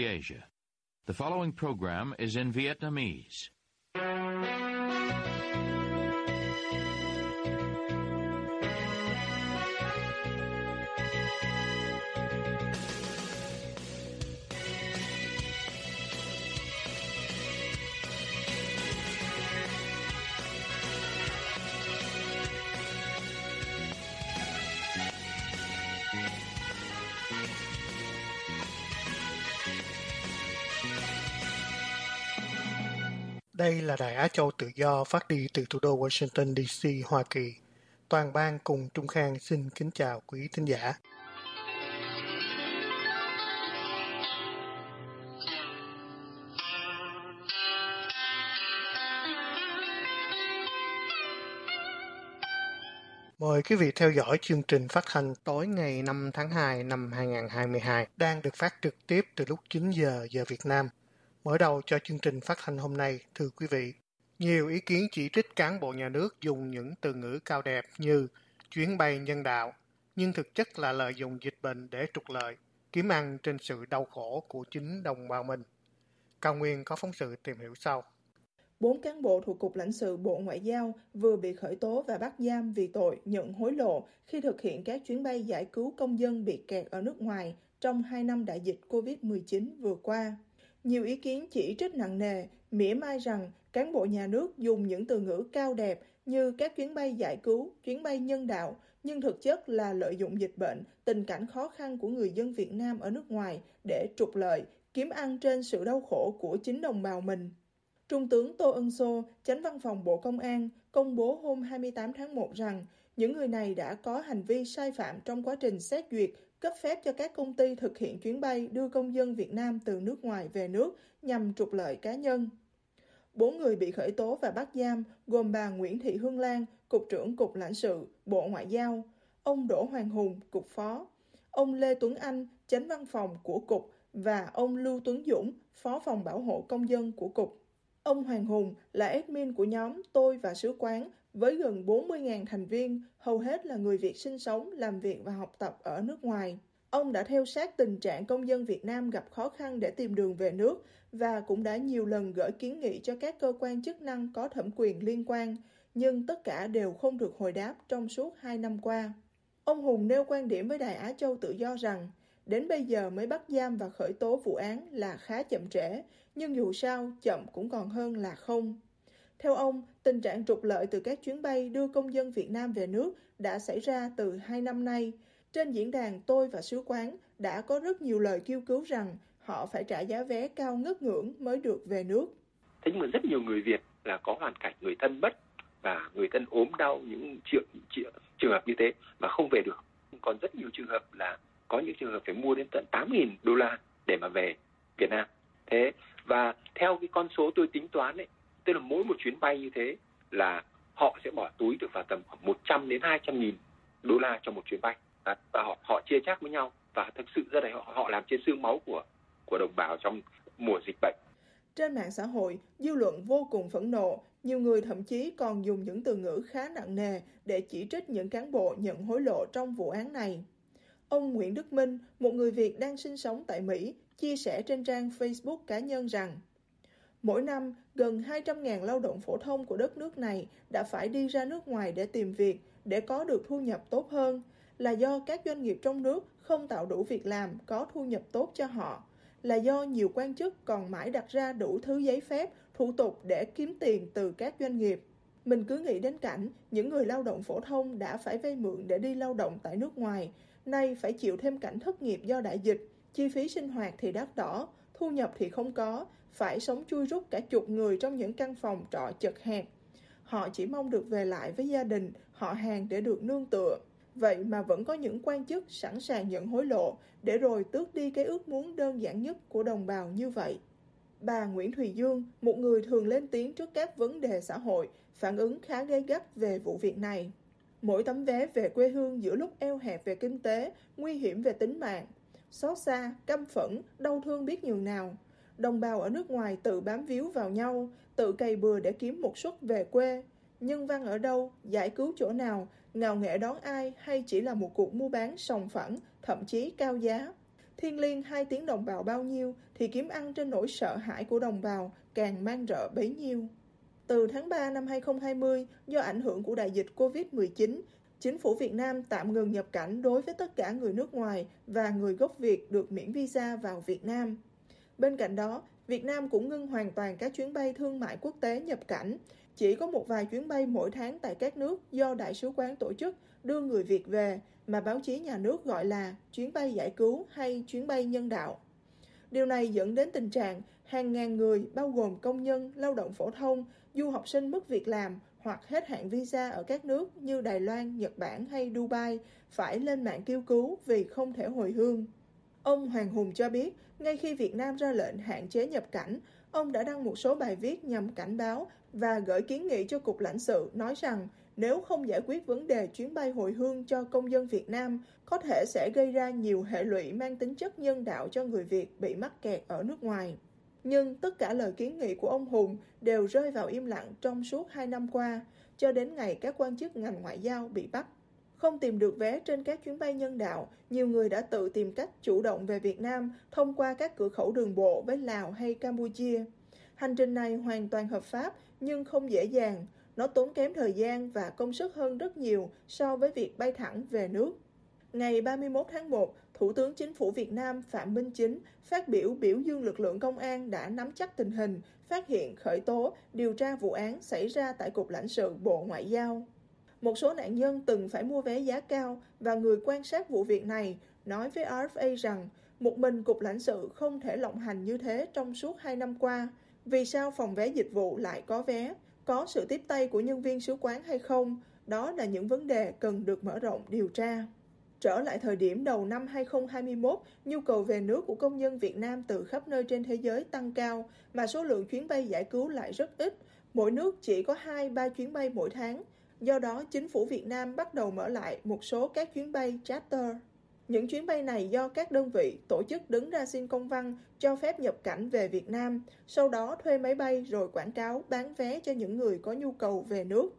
Asia. The following program is in Vietnamese. Đây là Đài Á Châu Tự Do phát đi từ thủ đô Washington DC, Hoa Kỳ. Toàn ban cùng Trung Khang xin kính chào quý thính giả. Mời quý vị theo dõi chương trình phát hành tối ngày 5 tháng 2 năm 2022 đang được phát trực tiếp từ lúc 9 giờ giờ Việt Nam. Mở đầu cho chương trình phát hành hôm nay, thưa quý vị, nhiều ý kiến chỉ trích cán bộ nhà nước dùng những từ ngữ cao đẹp như chuyến bay nhân đạo, nhưng thực chất là lợi dụng dịch bệnh để trục lợi, kiếm ăn trên sự đau khổ của chính đồng bào mình. Cao Nguyên có phóng sự tìm hiểu sau. Bốn cán bộ thuộc Cục lãnh sự Bộ Ngoại giao vừa bị khởi tố và bắt giam vì tội nhận hối lộ khi thực hiện các chuyến bay giải cứu công dân bị kẹt ở nước ngoài trong hai năm đại dịch COVID-19 vừa qua. Nhiều ý kiến chỉ trích nặng nề, mỉa mai rằng cán bộ nhà nước dùng những từ ngữ cao đẹp như các chuyến bay giải cứu, chuyến bay nhân đạo, nhưng thực chất là lợi dụng dịch bệnh, tình cảnh khó khăn của người dân Việt Nam ở nước ngoài để trục lợi, kiếm ăn trên sự đau khổ của chính đồng bào mình. Trung tướng Tô Ân Sô, tránh văn phòng Bộ Công an, công bố hôm 28 tháng 1 rằng những người này đã có hành vi sai phạm trong quá trình xét duyệt, cấp phép cho các công ty thực hiện chuyến bay đưa công dân Việt Nam từ nước ngoài về nước nhằm trục lợi cá nhân. Bốn người bị khởi tố và bắt giam gồm bà Nguyễn Thị Hương Lan, Cục trưởng Cục lãnh sự, Bộ Ngoại giao, ông Đỗ Hoàng Hùng, Cục Phó, ông Lê Tuấn Anh, Chánh Văn phòng của Cục và ông Lưu Tuấn Dũng, Phó phòng bảo hộ công dân của Cục. Ông Hoàng Hùng là admin của nhóm Tôi và Sứ quán với gần 40.000 thành viên, hầu hết là người Việt sinh sống, làm việc và học tập ở nước ngoài. Ông đã theo sát tình trạng công dân Việt Nam gặp khó khăn để tìm đường về nước và cũng đã nhiều lần gửi kiến nghị cho các cơ quan chức năng có thẩm quyền liên quan, nhưng tất cả đều không được hồi đáp trong suốt 2 năm qua. Ông Hùng nêu quan điểm với Đài Á Châu tự do rằng, đến bây giờ mới bắt giam và khởi tố vụ án là khá chậm trễ, nhưng dù sao chậm cũng còn hơn là không. Theo ông, tình trạng trục lợi từ các chuyến bay đưa công dân Việt Nam về nước đã xảy ra từ hai năm nay. Trên diễn đàn Tôi và Sứ quán đã có rất nhiều lời kêu cứu rằng họ phải trả giá vé cao ngất ngưỡng mới được về nước. Thế nhưng mà rất nhiều người Việt là có hoàn cảnh người thân mất và người thân ốm đau những trường, trường, trường hợp như thế mà không về được. Còn rất nhiều trường hợp là có những trường hợp phải mua đến tận 8.000 đô la để mà về Việt Nam. Thế và theo cái con số tôi tính toán ấy, tức là mỗi một chuyến bay như thế là họ sẽ bỏ túi được vào tầm khoảng 100 đến 200 nghìn đô la cho một chuyến bay và họ họ chia chác với nhau và thực sự ra đây họ họ làm trên xương máu của của đồng bào trong mùa dịch bệnh. Trên mạng xã hội, dư luận vô cùng phẫn nộ, nhiều người thậm chí còn dùng những từ ngữ khá nặng nề để chỉ trích những cán bộ nhận hối lộ trong vụ án này. Ông Nguyễn Đức Minh, một người Việt đang sinh sống tại Mỹ, chia sẻ trên trang Facebook cá nhân rằng Mỗi năm, gần 200.000 lao động phổ thông của đất nước này đã phải đi ra nước ngoài để tìm việc, để có được thu nhập tốt hơn, là do các doanh nghiệp trong nước không tạo đủ việc làm có thu nhập tốt cho họ, là do nhiều quan chức còn mãi đặt ra đủ thứ giấy phép, thủ tục để kiếm tiền từ các doanh nghiệp. Mình cứ nghĩ đến cảnh những người lao động phổ thông đã phải vay mượn để đi lao động tại nước ngoài, nay phải chịu thêm cảnh thất nghiệp do đại dịch, chi phí sinh hoạt thì đắt đỏ, thu nhập thì không có, phải sống chui rút cả chục người trong những căn phòng trọ chật hẹp. Họ chỉ mong được về lại với gia đình, họ hàng để được nương tựa. Vậy mà vẫn có những quan chức sẵn sàng nhận hối lộ để rồi tước đi cái ước muốn đơn giản nhất của đồng bào như vậy. Bà Nguyễn Thùy Dương, một người thường lên tiếng trước các vấn đề xã hội, phản ứng khá gay gắt về vụ việc này. Mỗi tấm vé về quê hương giữa lúc eo hẹp về kinh tế, nguy hiểm về tính mạng, xót xa, căm phẫn, đau thương biết nhường nào. Đồng bào ở nước ngoài tự bám víu vào nhau, tự cày bừa để kiếm một suất về quê. Nhân văn ở đâu, giải cứu chỗ nào, ngào nghệ đón ai hay chỉ là một cuộc mua bán sòng phẳng, thậm chí cao giá. thiên liêng hai tiếng đồng bào bao nhiêu thì kiếm ăn trên nỗi sợ hãi của đồng bào càng mang rợ bấy nhiêu. Từ tháng 3 năm 2020, do ảnh hưởng của đại dịch COVID-19, chính phủ Việt Nam tạm ngừng nhập cảnh đối với tất cả người nước ngoài và người gốc Việt được miễn visa vào Việt Nam. Bên cạnh đó, Việt Nam cũng ngưng hoàn toàn các chuyến bay thương mại quốc tế nhập cảnh. Chỉ có một vài chuyến bay mỗi tháng tại các nước do Đại sứ quán tổ chức đưa người Việt về mà báo chí nhà nước gọi là chuyến bay giải cứu hay chuyến bay nhân đạo. Điều này dẫn đến tình trạng hàng ngàn người bao gồm công nhân, lao động phổ thông, du học sinh mất việc làm hoặc hết hạn visa ở các nước như Đài Loan, Nhật Bản hay Dubai phải lên mạng kêu cứu vì không thể hồi hương. Ông Hoàng Hùng cho biết, ngay khi Việt Nam ra lệnh hạn chế nhập cảnh, ông đã đăng một số bài viết nhằm cảnh báo và gửi kiến nghị cho Cục lãnh sự nói rằng nếu không giải quyết vấn đề chuyến bay hồi hương cho công dân Việt Nam, có thể sẽ gây ra nhiều hệ lụy mang tính chất nhân đạo cho người Việt bị mắc kẹt ở nước ngoài. Nhưng tất cả lời kiến nghị của ông Hùng đều rơi vào im lặng trong suốt hai năm qua, cho đến ngày các quan chức ngành ngoại giao bị bắt. Không tìm được vé trên các chuyến bay nhân đạo, nhiều người đã tự tìm cách chủ động về Việt Nam thông qua các cửa khẩu đường bộ với Lào hay Campuchia. Hành trình này hoàn toàn hợp pháp nhưng không dễ dàng. Nó tốn kém thời gian và công sức hơn rất nhiều so với việc bay thẳng về nước. Ngày 31 tháng 1, Thủ tướng Chính phủ Việt Nam Phạm Minh Chính phát biểu biểu dương lực lượng công an đã nắm chắc tình hình, phát hiện, khởi tố, điều tra vụ án xảy ra tại Cục lãnh sự Bộ Ngoại giao. Một số nạn nhân từng phải mua vé giá cao và người quan sát vụ việc này nói với RFA rằng một mình Cục lãnh sự không thể lộng hành như thế trong suốt hai năm qua. Vì sao phòng vé dịch vụ lại có vé? Có sự tiếp tay của nhân viên sứ quán hay không? Đó là những vấn đề cần được mở rộng điều tra. Trở lại thời điểm đầu năm 2021, nhu cầu về nước của công nhân Việt Nam từ khắp nơi trên thế giới tăng cao, mà số lượng chuyến bay giải cứu lại rất ít. Mỗi nước chỉ có 2-3 chuyến bay mỗi tháng. Do đó, chính phủ Việt Nam bắt đầu mở lại một số các chuyến bay charter. Những chuyến bay này do các đơn vị, tổ chức đứng ra xin công văn cho phép nhập cảnh về Việt Nam, sau đó thuê máy bay rồi quảng cáo bán vé cho những người có nhu cầu về nước.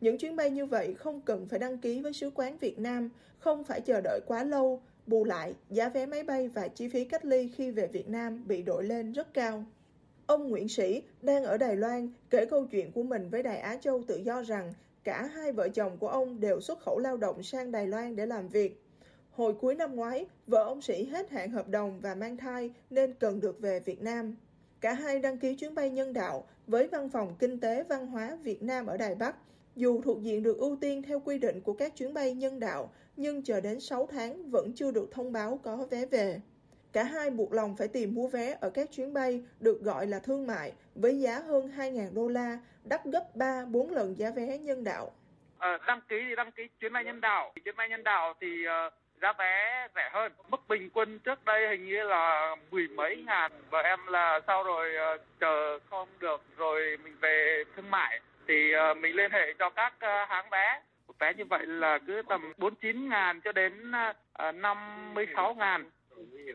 Những chuyến bay như vậy không cần phải đăng ký với sứ quán Việt Nam, không phải chờ đợi quá lâu, bù lại giá vé máy bay và chi phí cách ly khi về Việt Nam bị đội lên rất cao. Ông Nguyễn Sĩ đang ở Đài Loan kể câu chuyện của mình với Đài Á Châu tự do rằng cả hai vợ chồng của ông đều xuất khẩu lao động sang Đài Loan để làm việc. Hồi cuối năm ngoái, vợ ông Sĩ hết hạn hợp đồng và mang thai nên cần được về Việt Nam. Cả hai đăng ký chuyến bay nhân đạo với Văn phòng Kinh tế Văn hóa Việt Nam ở Đài Bắc dù thuộc diện được ưu tiên theo quy định của các chuyến bay nhân đạo, nhưng chờ đến 6 tháng vẫn chưa được thông báo có vé về. Cả hai buộc lòng phải tìm mua vé ở các chuyến bay được gọi là thương mại với giá hơn 2.000 đô la, đắt gấp 3-4 lần giá vé nhân đạo. À, đăng ký thì đăng ký chuyến bay nhân đạo. Chuyến bay nhân đạo thì uh, giá vé rẻ hơn. Mức bình quân trước đây hình như là mười mấy ngàn. Và em là sau rồi uh, chờ không được rồi mình về thương mại thì uh, mình liên hệ cho các uh, hãng vé vé như vậy là cứ tầm 49 ngàn cho đến uh, 56 ngàn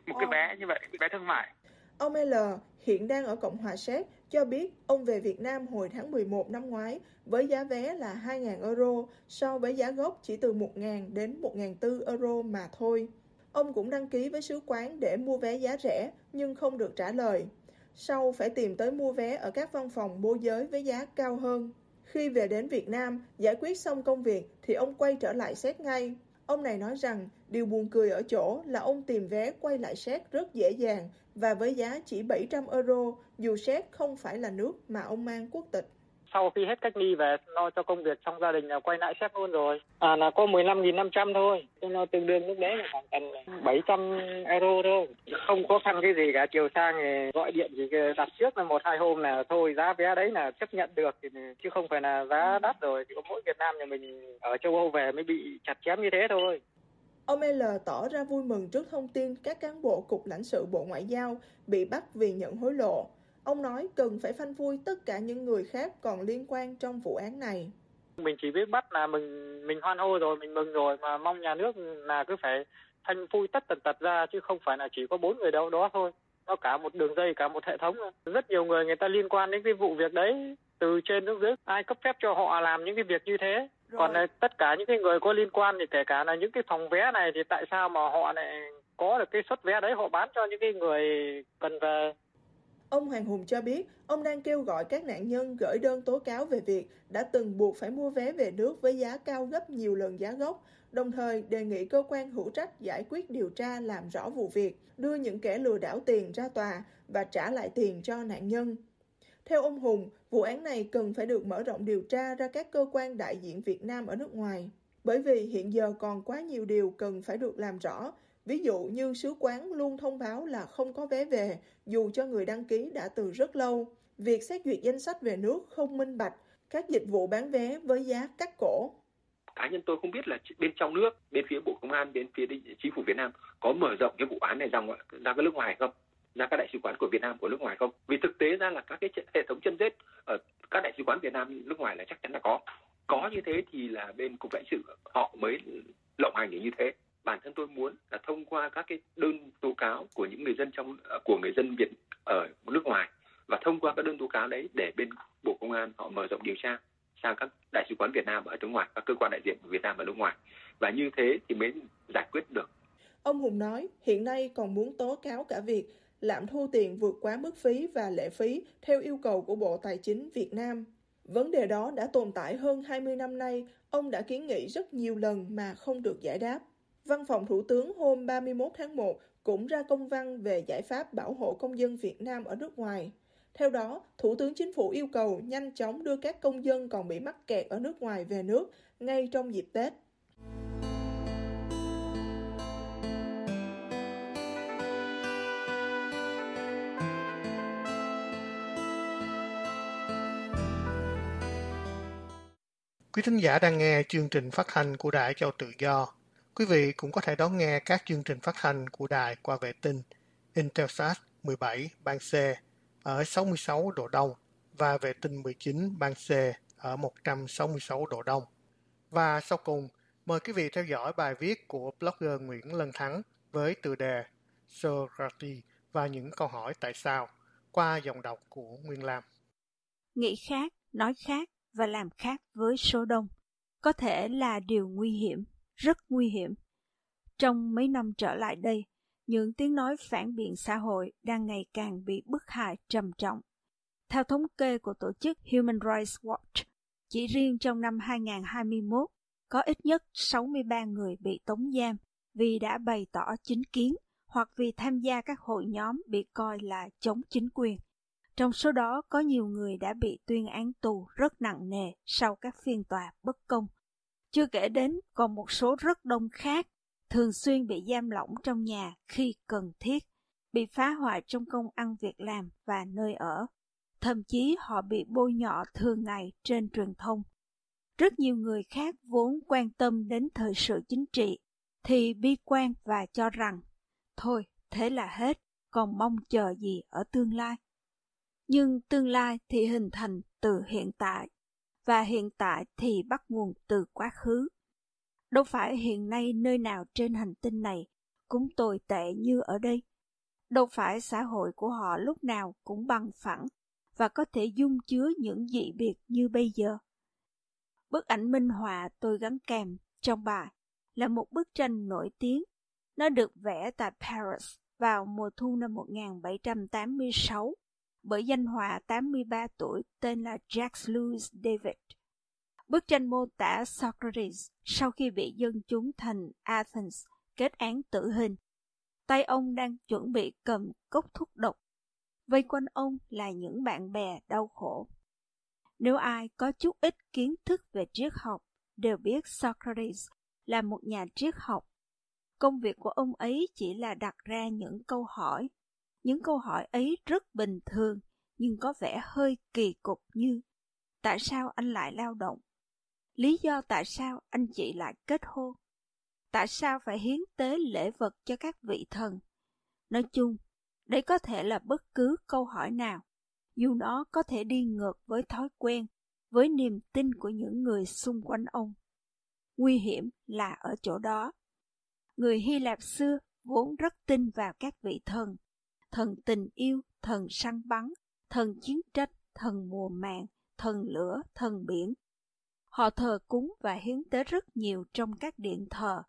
một cái vé như vậy vé thương mại Ông L hiện đang ở Cộng hòa Séc cho biết ông về Việt Nam hồi tháng 11 năm ngoái với giá vé là 2.000 euro so với giá gốc chỉ từ 1.000 đến 1.400 euro mà thôi. Ông cũng đăng ký với sứ quán để mua vé giá rẻ nhưng không được trả lời sau phải tìm tới mua vé ở các văn phòng môi giới với giá cao hơn. Khi về đến Việt Nam, giải quyết xong công việc thì ông quay trở lại xét ngay. Ông này nói rằng điều buồn cười ở chỗ là ông tìm vé quay lại Séc rất dễ dàng và với giá chỉ 700 euro, dù Séc không phải là nước mà ông mang quốc tịch sau khi hết cách ly về lo cho công việc trong gia đình là quay lại xếp luôn rồi. À là có 15.500 thôi nên nó tương đương lúc đấy là khoảng tầm 700 euro thôi. Không có khăn cái gì cả chiều sang thì gọi điện thì đặt trước là một hai hôm là thôi giá vé đấy là chấp nhận được thì chứ không phải là giá đắt rồi chỉ có mỗi Việt Nam nhà mình ở châu Âu về mới bị chặt chém như thế thôi. Ông L tỏ ra vui mừng trước thông tin các cán bộ Cục lãnh sự Bộ Ngoại giao bị bắt vì nhận hối lộ. Ông nói cần phải phanh phui tất cả những người khác còn liên quan trong vụ án này. Mình chỉ biết bắt là mình mình hoan hô rồi, mình mừng rồi mà mong nhà nước là cứ phải phanh phui tất tần tật ra chứ không phải là chỉ có bốn người đâu đó thôi. Nó cả một đường dây, cả một hệ thống. Rất nhiều người người ta liên quan đến cái vụ việc đấy từ trên xuống dưới. Ai cấp phép cho họ làm những cái việc như thế? Rồi. Còn tất cả những cái người có liên quan thì kể cả là những cái phòng vé này thì tại sao mà họ lại có được cái suất vé đấy họ bán cho những cái người cần về Ông Hoàng Hùng cho biết, ông đang kêu gọi các nạn nhân gửi đơn tố cáo về việc đã từng buộc phải mua vé về nước với giá cao gấp nhiều lần giá gốc, đồng thời đề nghị cơ quan hữu trách giải quyết điều tra làm rõ vụ việc, đưa những kẻ lừa đảo tiền ra tòa và trả lại tiền cho nạn nhân. Theo ông Hùng, vụ án này cần phải được mở rộng điều tra ra các cơ quan đại diện Việt Nam ở nước ngoài, bởi vì hiện giờ còn quá nhiều điều cần phải được làm rõ, Ví dụ như sứ quán luôn thông báo là không có vé về, dù cho người đăng ký đã từ rất lâu. Việc xét duyệt danh sách về nước không minh bạch, các dịch vụ bán vé với giá cắt cổ. Cá nhân tôi không biết là bên trong nước, bên phía Bộ Công an, bên phía chính phủ Việt Nam có mở rộng cái vụ án này ra, ra cái nước ngoài không? ra các đại sứ quán của Việt Nam của nước ngoài không? Vì thực tế ra là các cái hệ thống chân rết ở các đại sứ quán Việt Nam nước ngoài là chắc chắn là có. Có như thế thì là bên cục lãnh sự họ mới lộng hành như thế bản thân tôi muốn là thông qua các cái đơn tố cáo của những người dân trong ờ, của người dân Việt ở nước ngoài và thông qua các đơn tố cáo đấy để bên Bộ Công an họ mở rộng điều tra sang các đại sứ quán Việt Nam ở nước ngoài, các cơ quan đại diện của Việt Nam ở nước ngoài và như thế thì mới giải quyết được. Ông Hùng nói hiện nay còn muốn tố cáo cả việc lạm thu tiền vượt quá mức phí và lệ phí theo yêu cầu của Bộ Tài chính Việt Nam. Vấn đề đó đã tồn tại hơn 20 năm nay, ông đã kiến nghị rất nhiều lần mà không được giải đáp. Văn phòng Thủ tướng hôm 31 tháng 1 cũng ra công văn về giải pháp bảo hộ công dân Việt Nam ở nước ngoài. Theo đó, Thủ tướng Chính phủ yêu cầu nhanh chóng đưa các công dân còn bị mắc kẹt ở nước ngoài về nước ngay trong dịp Tết. Quý thính giả đang nghe chương trình phát thanh của Đài Châu Tự Do Quý vị cũng có thể đón nghe các chương trình phát thanh của đài qua vệ tinh Intelsat 17 ban C ở 66 độ Đông và vệ tinh 19 ban C ở 166 độ Đông. Và sau cùng, mời quý vị theo dõi bài viết của blogger Nguyễn Lân Thắng với tựa đề Socrates và những câu hỏi tại sao qua dòng đọc của Nguyên Lam. Nghĩ khác, nói khác và làm khác với số đông có thể là điều nguy hiểm rất nguy hiểm. Trong mấy năm trở lại đây, những tiếng nói phản biện xã hội đang ngày càng bị bức hại trầm trọng. Theo thống kê của tổ chức Human Rights Watch, chỉ riêng trong năm 2021, có ít nhất 63 người bị tống giam vì đã bày tỏ chính kiến hoặc vì tham gia các hội nhóm bị coi là chống chính quyền. Trong số đó có nhiều người đã bị tuyên án tù rất nặng nề sau các phiên tòa bất công chưa kể đến còn một số rất đông khác thường xuyên bị giam lỏng trong nhà khi cần thiết, bị phá hoại trong công ăn việc làm và nơi ở. Thậm chí họ bị bôi nhọ thường ngày trên truyền thông. Rất nhiều người khác vốn quan tâm đến thời sự chính trị thì bi quan và cho rằng thôi thế là hết, còn mong chờ gì ở tương lai. Nhưng tương lai thì hình thành từ hiện tại và hiện tại thì bắt nguồn từ quá khứ. Đâu phải hiện nay nơi nào trên hành tinh này cũng tồi tệ như ở đây. Đâu phải xã hội của họ lúc nào cũng bằng phẳng và có thể dung chứa những dị biệt như bây giờ. Bức ảnh minh họa tôi gắn kèm trong bài là một bức tranh nổi tiếng. Nó được vẽ tại Paris vào mùa thu năm 1786 bởi danh họa 83 tuổi tên là Jacques Louis David. Bức tranh mô tả Socrates sau khi bị dân chúng thành Athens kết án tử hình. Tay ông đang chuẩn bị cầm cốc thuốc độc. Vây quanh ông là những bạn bè đau khổ. Nếu ai có chút ít kiến thức về triết học, đều biết Socrates là một nhà triết học. Công việc của ông ấy chỉ là đặt ra những câu hỏi những câu hỏi ấy rất bình thường, nhưng có vẻ hơi kỳ cục như Tại sao anh lại lao động? Lý do tại sao anh chị lại kết hôn? Tại sao phải hiến tế lễ vật cho các vị thần? Nói chung, đây có thể là bất cứ câu hỏi nào, dù nó có thể đi ngược với thói quen, với niềm tin của những người xung quanh ông. Nguy hiểm là ở chỗ đó. Người Hy Lạp xưa vốn rất tin vào các vị thần, thần tình yêu, thần săn bắn, thần chiến tranh, thần mùa màng, thần lửa, thần biển. Họ thờ cúng và hiến tế rất nhiều trong các điện thờ.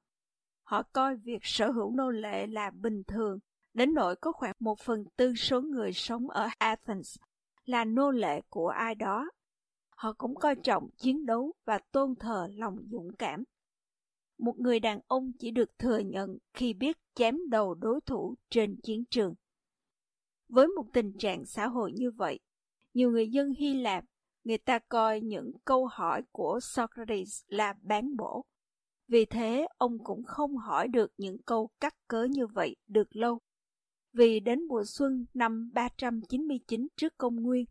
Họ coi việc sở hữu nô lệ là bình thường, đến nỗi có khoảng một phần tư số người sống ở Athens là nô lệ của ai đó. Họ cũng coi trọng chiến đấu và tôn thờ lòng dũng cảm. Một người đàn ông chỉ được thừa nhận khi biết chém đầu đối thủ trên chiến trường. Với một tình trạng xã hội như vậy, nhiều người dân Hy Lạp, người ta coi những câu hỏi của Socrates là bán bổ. Vì thế, ông cũng không hỏi được những câu cắt cớ như vậy được lâu. Vì đến mùa xuân năm 399 trước công nguyên,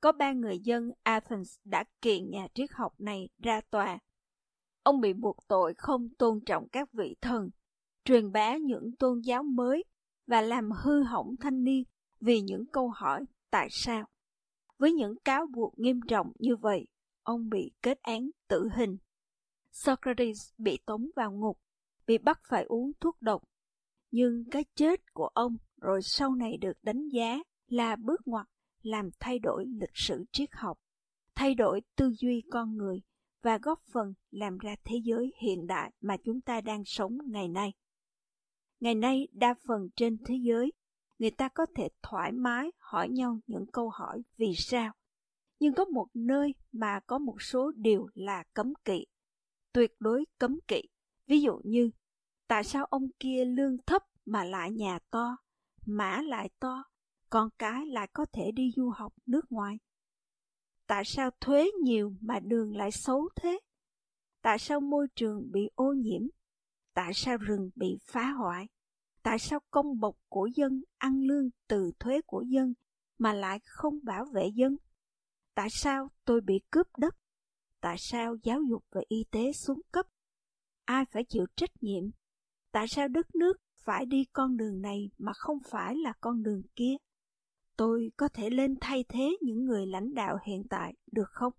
có ba người dân Athens đã kiện nhà triết học này ra tòa. Ông bị buộc tội không tôn trọng các vị thần, truyền bá những tôn giáo mới và làm hư hỏng thanh niên vì những câu hỏi tại sao. Với những cáo buộc nghiêm trọng như vậy, ông bị kết án tử hình. Socrates bị tống vào ngục, bị bắt phải uống thuốc độc. Nhưng cái chết của ông rồi sau này được đánh giá là bước ngoặt làm thay đổi lịch sử triết học, thay đổi tư duy con người và góp phần làm ra thế giới hiện đại mà chúng ta đang sống ngày nay. Ngày nay, đa phần trên thế giới, người ta có thể thoải mái hỏi nhau những câu hỏi vì sao. Nhưng có một nơi mà có một số điều là cấm kỵ, tuyệt đối cấm kỵ. Ví dụ như, tại sao ông kia lương thấp mà lại nhà to, mã lại to, con cái lại có thể đi du học nước ngoài? Tại sao thuế nhiều mà đường lại xấu thế? Tại sao môi trường bị ô nhiễm? Tại sao rừng bị phá hoại? Tại sao công bộc của dân ăn lương từ thuế của dân mà lại không bảo vệ dân? Tại sao tôi bị cướp đất? Tại sao giáo dục và y tế xuống cấp? Ai phải chịu trách nhiệm? Tại sao đất nước phải đi con đường này mà không phải là con đường kia? tôi có thể lên thay thế những người lãnh đạo hiện tại được không?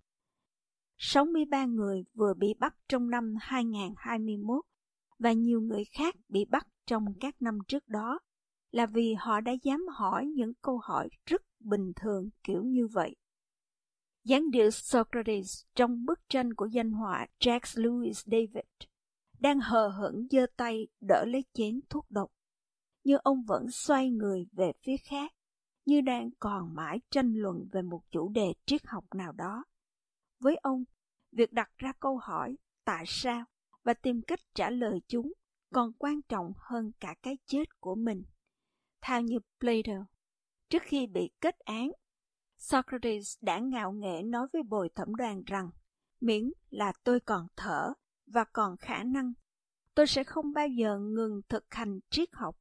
63 người vừa bị bắt trong năm 2021 và nhiều người khác bị bắt trong các năm trước đó là vì họ đã dám hỏi những câu hỏi rất bình thường kiểu như vậy. Gián điệu Socrates trong bức tranh của danh họa Jack Lewis David đang hờ hững giơ tay đỡ lấy chén thuốc độc, nhưng ông vẫn xoay người về phía khác như đang còn mãi tranh luận về một chủ đề triết học nào đó. Với ông, việc đặt ra câu hỏi tại sao và tìm cách trả lời chúng còn quan trọng hơn cả cái chết của mình. Theo như Plato, trước khi bị kết án, Socrates đã ngạo nghễ nói với bồi thẩm đoàn rằng miễn là tôi còn thở và còn khả năng, tôi sẽ không bao giờ ngừng thực hành triết học,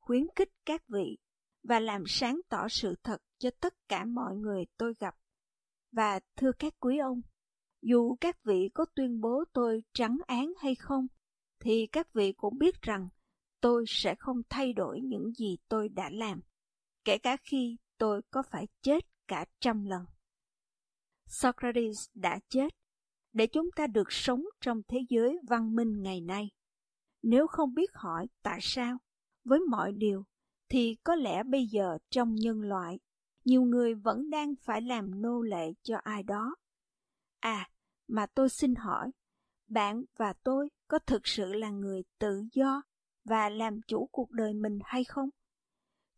khuyến khích các vị và làm sáng tỏ sự thật cho tất cả mọi người tôi gặp. Và thưa các quý ông, dù các vị có tuyên bố tôi trắng án hay không, thì các vị cũng biết rằng tôi sẽ không thay đổi những gì tôi đã làm, kể cả khi tôi có phải chết cả trăm lần. Socrates đã chết để chúng ta được sống trong thế giới văn minh ngày nay. Nếu không biết hỏi tại sao, với mọi điều thì có lẽ bây giờ trong nhân loại, nhiều người vẫn đang phải làm nô lệ cho ai đó. À, mà tôi xin hỏi, bạn và tôi có thực sự là người tự do và làm chủ cuộc đời mình hay không?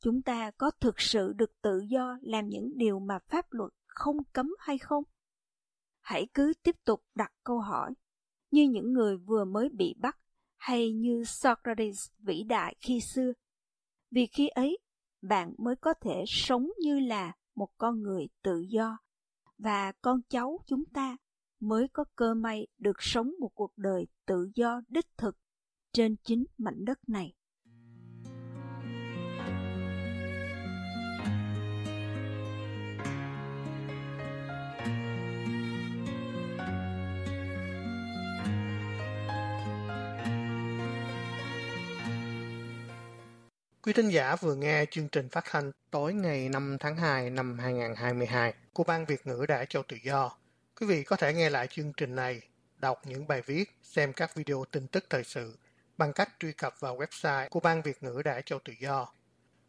Chúng ta có thực sự được tự do làm những điều mà pháp luật không cấm hay không? Hãy cứ tiếp tục đặt câu hỏi, như những người vừa mới bị bắt hay như Socrates vĩ đại khi xưa vì khi ấy bạn mới có thể sống như là một con người tự do và con cháu chúng ta mới có cơ may được sống một cuộc đời tự do đích thực trên chính mảnh đất này Quý thính giả vừa nghe chương trình phát thanh tối ngày 5 tháng 2 năm 2022 của Ban Việt ngữ Đại Châu Tự Do. Quý vị có thể nghe lại chương trình này, đọc những bài viết, xem các video tin tức thời sự bằng cách truy cập vào website của Ban Việt ngữ Đại Châu Tự Do.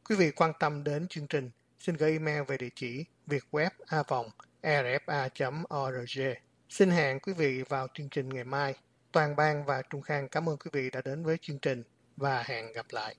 Quý vị quan tâm đến chương trình, xin gửi email về địa chỉ vietwebavong.rfa.org. E xin hẹn quý vị vào chương trình ngày mai. Toàn ban và Trung Khang cảm ơn quý vị đã đến với chương trình và hẹn gặp lại.